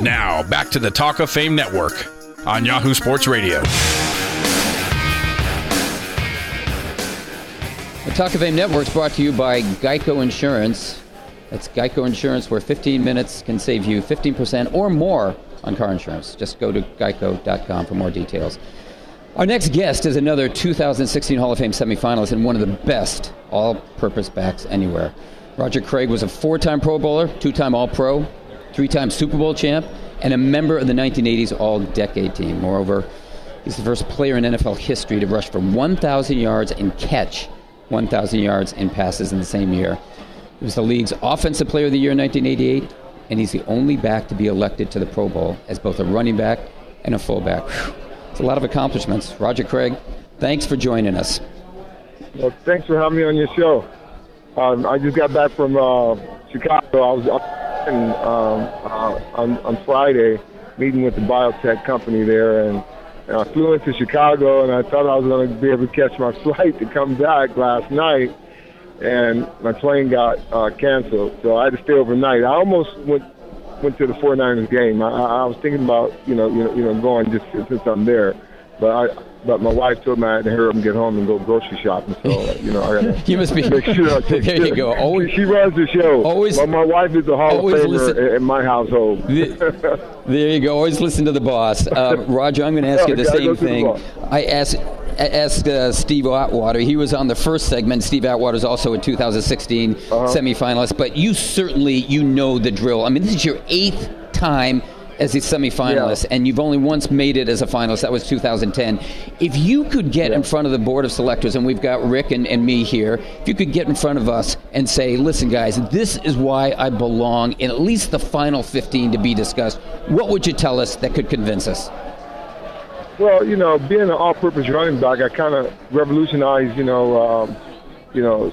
Now, back to the Talk of Fame Network on Yahoo Sports Radio. The Talk of Fame Network is brought to you by Geico Insurance. That's Geico Insurance, where 15 minutes can save you 15% or more on car insurance. Just go to geico.com for more details. Our next guest is another 2016 Hall of Fame semifinalist and one of the best all purpose backs anywhere. Roger Craig was a four time Pro Bowler, two time All Pro, three time Super Bowl champ, and a member of the 1980s All Decade team. Moreover, he's the first player in NFL history to rush for 1,000 yards and catch 1,000 yards in passes in the same year. He was the league's Offensive Player of the Year in 1988, and he's the only back to be elected to the Pro Bowl as both a running back and a fullback. It's a lot of accomplishments. Roger Craig, thanks for joining us. Well, thanks for having me on your show. Um, I just got back from uh, Chicago. I was in, um, uh, on, on Friday meeting with the biotech company there, and, and I flew into Chicago, and I thought I was going to be able to catch my flight to come back last night, and my plane got uh, canceled, so I had to stay overnight. I almost went went to the 49ers game. I, I was thinking about you know you know you know going just since I'm there, but I but my wife told me I had to hurry up and get home and go grocery shopping. So you know I got You must be. make sure I take there you go. Always, she, runs the show. Always- but my wife is a Hall of Famer listen- in, my household. There you go. Always listen to the boss. Uh, Roger, I'm going to ask you the same to the thing. I asked, I asked uh, Steve Atwater. He was on the first segment. Steve Atwater is also a 2016 Uh-huh. semifinalist. But you certainly you know the drill. I mean, this is your eighth time as a semifinalist, Yeah. and you've only once made it as a finalist. That was 2010. If you could get in front of the board of selectors, and we've got Rick and, and me here, if you could get in front of us and say, listen, guys, this is why I belong in at least the final 15 to be discussed, what would you tell us that could convince us? Well, you know, being an all-purpose running back, I kind of revolutionized, you know, um, you know,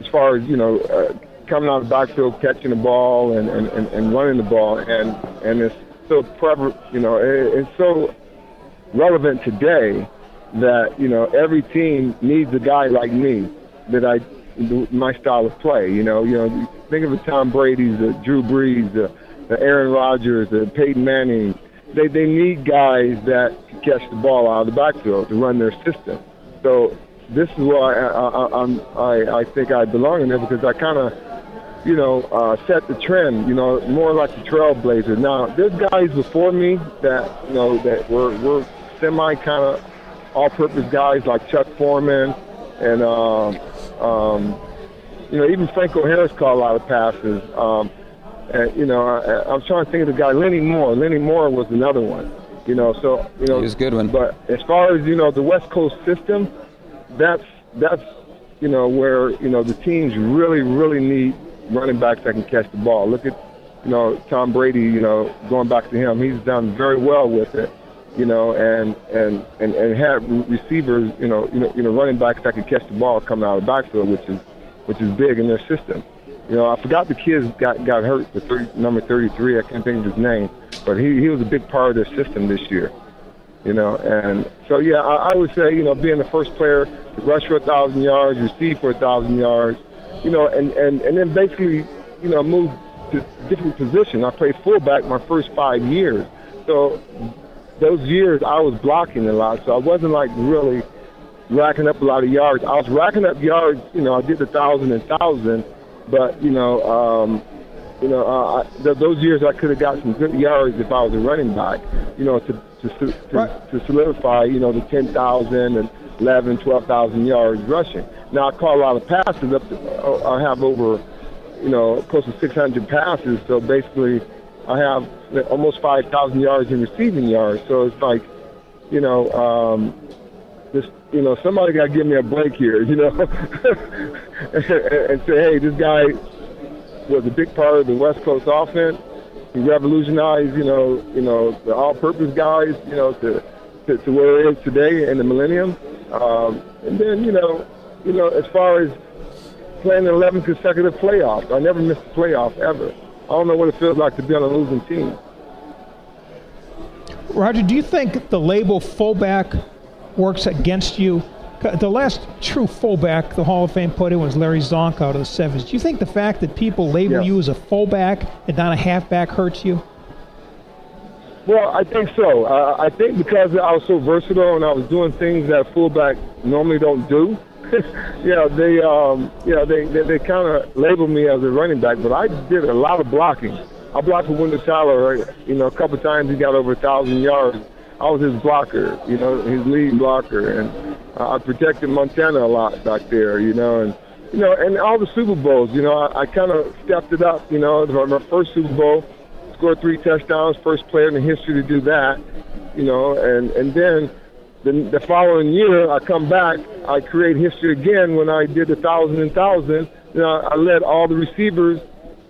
as far as you know, uh, coming out of the backfield, catching the ball, and, and, and, and running the ball, and and it's so prevalent, you know, it, it's so relevant today that you know every team needs a guy like me that I my style of play. You know, you know, think of the Tom Brady's, the Drew Brees, the, the Aaron Rodgers, the Peyton Manning. They they need guys that can catch the ball out of the backfield to run their system. So this is why I I, I'm, I, I think I belong in there because I kind of you know, uh, set the trend, you know, more like the trailblazer. Now, there's guys before me that, you know, that were, were semi kind of all-purpose guys like Chuck Foreman and, um, um, you know, even Franco Harris caught a lot of passes. Um, and, you know, I, I'm trying to think of the guy, Lenny Moore. Lenny Moore was another one, you know, so, you know. He was a good one. But as far as, you know, the West Coast system, that's, that's, you know, where, you know, the teams really, really need running backs that can catch the ball. Look at, you know, Tom Brady, you know, going back to him, he's done very well with it, you know, and and and, and have receivers, you know, you know, you know, running backs that can catch the ball coming out of the backfield, which is which is big in their system. You know, I forgot the kid got got hurt, the 30, number 33, I can't think of his name, but he he was a big part of their system this year. You know, and so yeah, I, I would say, you know, being the first player to rush for a thousand yards, receive for a thousand yards, you know, and, and, and then basically, you know, moved to different position. I played fullback my first five years. So those years I was blocking a lot, so I wasn't like really racking up a lot of yards. I was racking up yards, you know, I did a thousand and thousand, but you know, um, you know, uh, I, th- those years I could have got some good yards if I was a running back, you know, to to to, Right. to solidify, you know, the ten thousand and eleven, twelve thousand yards rushing. Now I caught a lot of passes up. To, uh, I have over, you know, close to 600 passes. So basically, I have almost 5,000 yards in receiving yards. So it's like, you know, um, this, you know, somebody got to give me a break here, you know, and, and say, hey, this guy was a big part of the West Coast offense. He revolutionized, you know, you know, the all-purpose guys, you know, to to, to where it is today in the millennium. Um, and then, you know, you know, as far as playing 11 consecutive playoffs, I never missed a playoff ever. I don't know what it feels like to be on a losing team. Roger, do you think the label fullback works against you? The last true fullback the Hall of Fame put in was Larry Csonka out of the sevens. Do you think the fact that people label Yeah. you as a fullback and not a halfback hurts you? Well, I think so. Uh, I think because I was so versatile and I was doing things that fullback normally don't do. you know, they, um, you know, they, they, they kind of labeled me as a running back, but I did a lot of blocking. I blocked for Wendell Tyler, you know, a couple times he got over a thousand yards. I was his blocker, you know, his lead blocker, and uh, I protected Montana a lot back there, you know, and you know, and all the Super Bowls, you know, I, I kind of stepped it up, you know, my first Super Bowl, scored three touchdowns, first player in the history to do that, you know, and and then the, the following year I come back, I create history again when I did the thousand and thousand. You know, I led all the receivers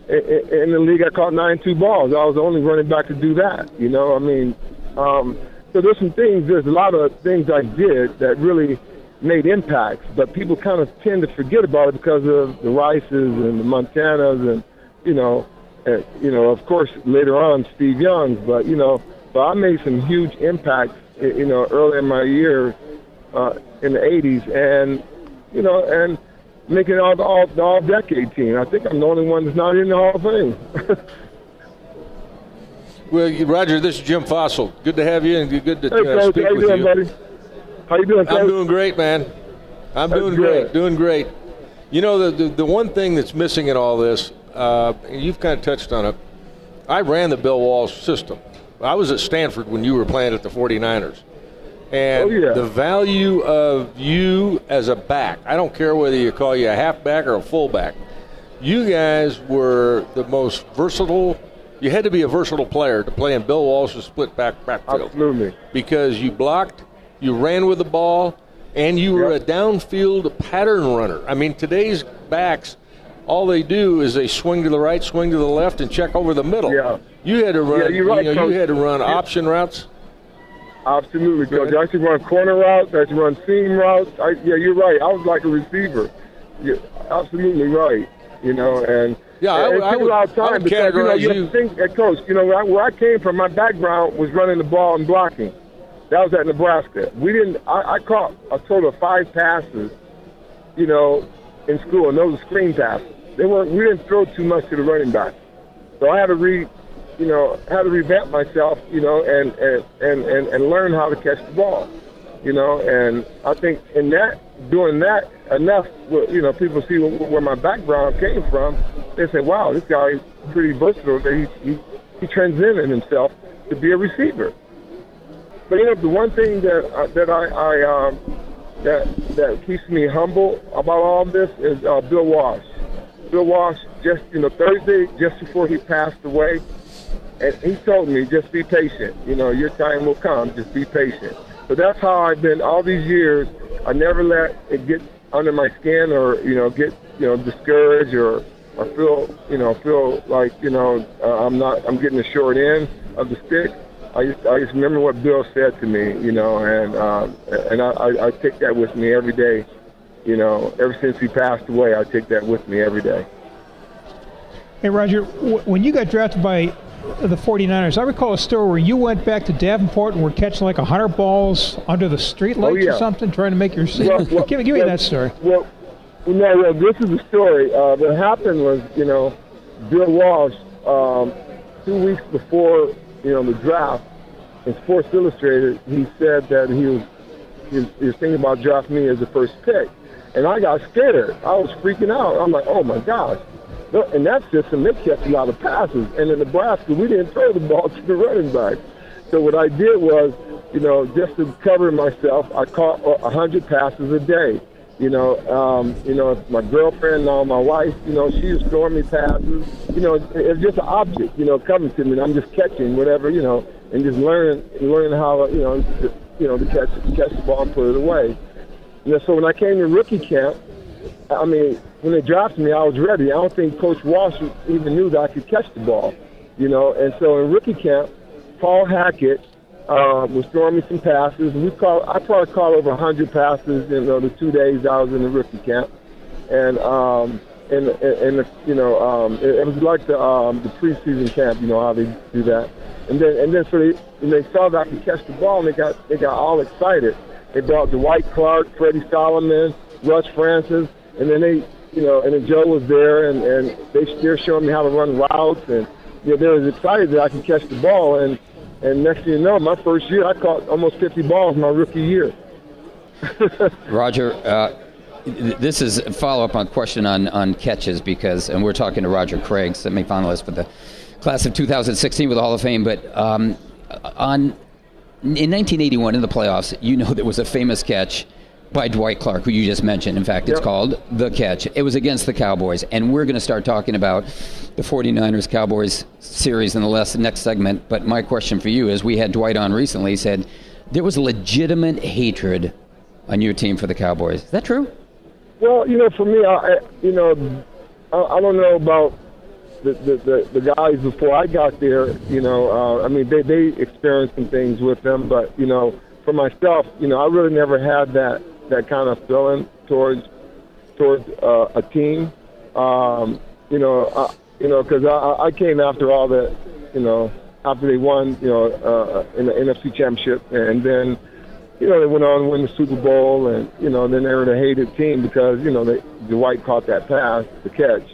in, in the league. I caught nine two balls. I was the only running back to do that. You know, I mean, um, so there's some things. There's a lot of things I did that really made impacts, but people kind of tend to forget about it because of the Rices and the Montanas and you know, and, you know, of course later on Steve Young's, but you know, but I made some huge impacts, you know, early in my year uh, in the '80s, and you know, and making all the all, all decade team. I think I'm the only one that's not in the Hall of Fame. well, Roger, this is Jim Fassel. Good to have you, and good to hey, uh, Coach, speak how you with doing, you. buddy? How you doing, Coach? I'm doing great, man. I'm doing great. Doing great. You know, the, the the one thing that's missing in all this, uh, you've kind of touched on it. I ran the Bill Walsh system. I was at Stanford when you were playing at the 49ers. And Oh, yeah. the value of you as a back, I don't care whether you call you a halfback or a fullback, you guys were the most versatile. You had to be a versatile player to play in Bill Walsh's split back backfield Absolutely. because you blocked, you ran with the ball, and you were Yep. a downfield pattern runner. I mean, today's backs, all they do is they swing to the right, swing to the left, and check over the middle. Yeah. You had to run. Yeah, you're right, you, know, you had to run option routes. Absolutely, Coach. I used to run corner routes. I used to run seam routes. I, yeah, you're right. I was like a receiver. You're absolutely right. You know, and Yeah, I and would- it I took would- a lot of I time because you know you, you- think, uh, Coach. You know, where I, where I came from, my background was running the ball and blocking. That was at Nebraska. We didn't. I, I caught a total of five passes. You know, in school, and those were screen passes. They weren't. We didn't throw too much to the running back. So I had to re, you know, had to revamp myself, you know, and and, and, and and learn how to catch the ball, you know. And I think in that, doing that enough, you know, people see where, my background came from. They say, "Wow, this guy is pretty versatile. He he, he transcended himself to be a receiver." But you know, the one thing that uh, that I, I um, that that keeps me humble about all this is uh, Bill Walsh. Bill Walsh, just you know, Thursday, just before he passed away, and he told me, just be patient. You know, your time will come. Just be patient. So that's how I've been all these years. I never let it get under my skin, or you know, get you know discouraged, or or feel you know feel like you know uh, I'm not I'm getting the short end of the stick. I just I just remember what Bill said to me, you know, and um, and I, I, I take that with me every day. You know, ever since he passed away, I take that with me every day. Hey, Roger, w- when you got drafted by the 49ers, I recall a story where you went back to Davenport and were catching like 100 balls under the streetlights Oh, yeah. or something, trying to make your seat. Well, well, give, me- give me that story. Well, no, no, this is the story. Uh, what happened was, you know, Bill Walsh, um, two weeks before, you know, the draft, in Sports Illustrated, he said that he was, he was, he was thinking about drafting me as the first pick. And I got scared. I was freaking out. I'm like, oh my gosh. In that system, they catch a lot of passes. And in Nebraska, we didn't throw the ball to the running back. So what I did was, you know, just to cover myself, I caught a hundred passes a day. You know, um, you know, my girlfriend, now my wife, you know, she was throwing me passes. You know, it's just an object, you know, coming to me, and I'm just catching whatever, you know, and just learning, learning how, you know, to, you know, to catch, catch the ball and put it away. You know, so when I came to rookie camp, I mean, when they drafted me, I was ready. I don't think Coach Walsh even knew that I could catch the ball, you know. And so in rookie camp, Paul Hackett uh, was throwing me some passes. We call I probably caught over 100 passes in uh, the two days I was in the rookie camp, and um, and and the, you know um, it, it was like the um, the preseason camp. You know how they do that, and then and then so they when they saw that I could catch the ball, and they got they got all excited. They brought Dwight Clark, Freddie Solomon, Russ Francis, and then they, you know, and then Joe was there, and and they they're showing me how to run routes, and you know, they was excited that I could catch the ball, and and next thing you know, my first year, I caught almost 50 balls my rookie year. Roger, uh, this is a follow up on question on, on catches because, and we're talking to Roger Craig, semifinalist for the class of 2016 with the Hall of Fame. But um, on in 1981 in the playoffs, you know there was a famous catch by Dwight Clark, who you just mentioned. In fact, it's Yep. called The Catch. It was against the Cowboys. And we're going to start talking about the 49ers Cowboys series in the last, next segment. But my question for you is we had Dwight on recently, he said there was legitimate hatred on your team for the Cowboys. Is that true? Well, you know, for me, I, I you know, I, I don't know about the, the, the, the guys before I got there. You know, uh, I mean, they they experienced some things with them, but you know, for myself, you know, I really never had that that kind of feeling towards towards uh, a team. Um, you know, I, you know, because I, I came after all that, you know, after they won, you know, uh, in the NFC Championship, and then you know, they went on to win the Super Bowl, and you know, then they were the hated team because you know they, Dwight caught that pass, the catch.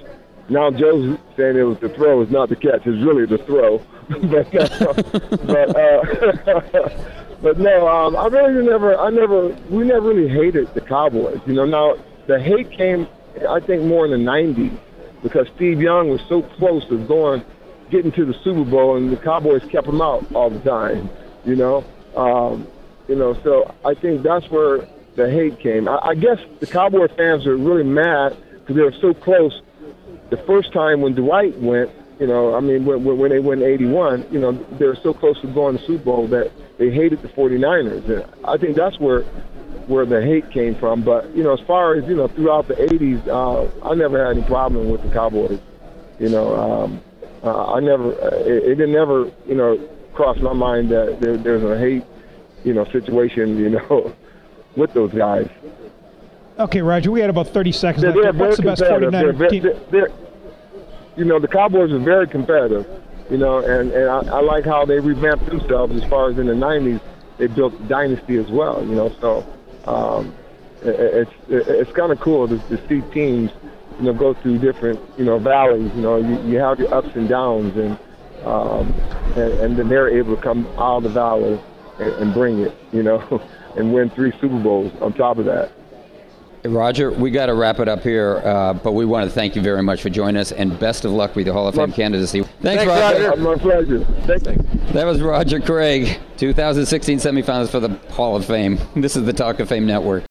Now Joe's saying it was the throw, it's not the catch, it's really the throw. but uh, but uh, but no, um, I really never, I never, we never really hated the Cowboys. You know, now the hate came, I think, more in the '90s because Steve Young was so close to going, getting to the Super Bowl, and the Cowboys kept him out all the time. You know. Um, you know, so I think that's where the hate came. I, I guess the Cowboy fans are really mad because they were so close. The first time when Dwight went, you know, I mean, when, when they went 81, you know, they were so close to going to Super Bowl that they hated the 49ers. And I think that's where where the hate came from. But, you know, as far as, you know, throughout the 80s, uh, I never had any problem with the Cowboys. You know, um, uh, I never, uh, it, it didn't ever, you know, cross my mind that there, there's a hate you know, situation, you know, with those guys. Okay, Roger, we had about 30 seconds They're, they're left. What's the best competitive. They're, 49er team? they're, they're, you know, the Cowboys are very competitive, you know, and, and I, I like how they revamped themselves as far as in the 90s, they built dynasty as well, you know, so um, it, it's, it's kind of cool to, to see teams, you know, go through different, you know, valleys, you know, you, you have your ups and downs and, um, and, and then they're able to come out of the valley and, and bring it, you know, and win three Super Bowls on top of that. Roger, we got to wrap it up here, uh, but we want to thank you very much for joining us and best of luck with your Hall of Fame candidacy. Thanks, Thanks, Roger. Roger. My pleasure. Thank you. That was Roger Craig, 2016 semifinals for the Hall of Fame. This is the Talk of Fame Network.